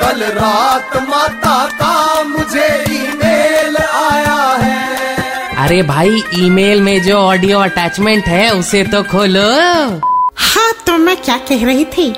कल रात माता का मुझे ईमेल आया है। अरे भाई ईमेल में जो ऑडियो अटैचमेंट है उसे तो खोलो। हाँ तो मैं क्या कह रही थी?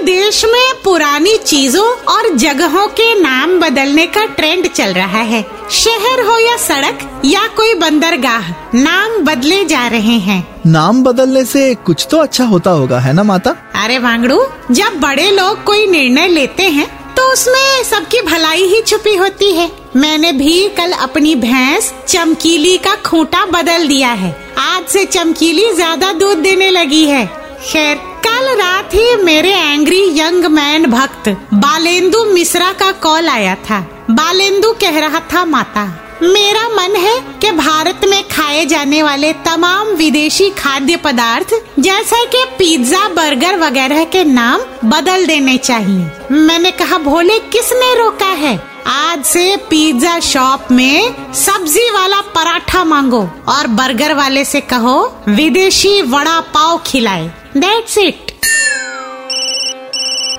देश में पुरानी चीज़ों और जगहों के नाम बदलने का ट्रेंड चल रहा है। शहर हो या सड़क या कोई बंदरगाह नाम बदले जा रहे हैं। नाम बदलने से कुछ तो अच्छा होता होगा है ना माता? अरे वांगड़ू जब बड़े लोग कोई निर्णय लेते हैं तो उसमें सबकी भलाई ही छुपी होती है। मैंने भी कल अपनी भैंस चमकीली का खूंटा बदल दिया है। आज से चमकीली ज़्यादा दूध देने लगी है। खैर, कल रात ही मेरे एंग्री यंग मैन भक्त बालेंदु मिश्रा का कॉल आया था। बालेंदु कह रहा था, माता, मेरा मन है कि भारत में खाए जाने वाले तमाम विदेशी खाद्य पदार्थ, जैसे कि पिज्जा बर्गर वगैरह के नाम बदल देने चाहिए। मैंने कहा, भोले, किसने रोका है? आज से पिज्जा शॉप में सब्ज़ी वाला पराठा मांगो और बर्गर वाले से कहो, विदेशी वड़ा पाव खिलाए। दैट्स इट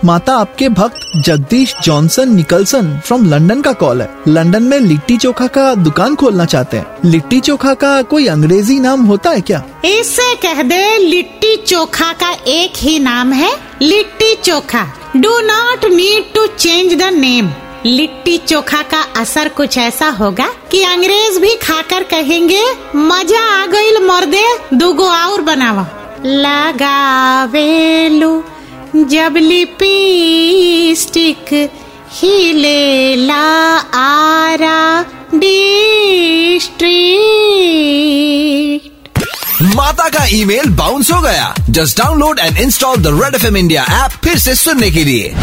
माता आपके भक्त Jagdish Johnson Nicholson from London का कॉल है। लंदन में लिट्टी चोखा का दुकान खोलना चाहते हैं। लिट्टी चोखा का कोई अंग्रेज़ी नाम होता है क्या? इससे कह दे लिट्टी चोखा का एक ही नाम है litti chokha. Do not need to change the name litti chokha का असर कुछ ऐसा होगा कि अंग्रेज़ भी खाकर कहेंगे मज़ा आ गई मर्दे दुगो और बनावा लगावेलू। जब लिपस्टिक हिलेला आरा डिस्ट्रिक्ट माता का ईमेल बाउंस हो गया। Just download and install the Red F M India app फिर से सुनने के लिए।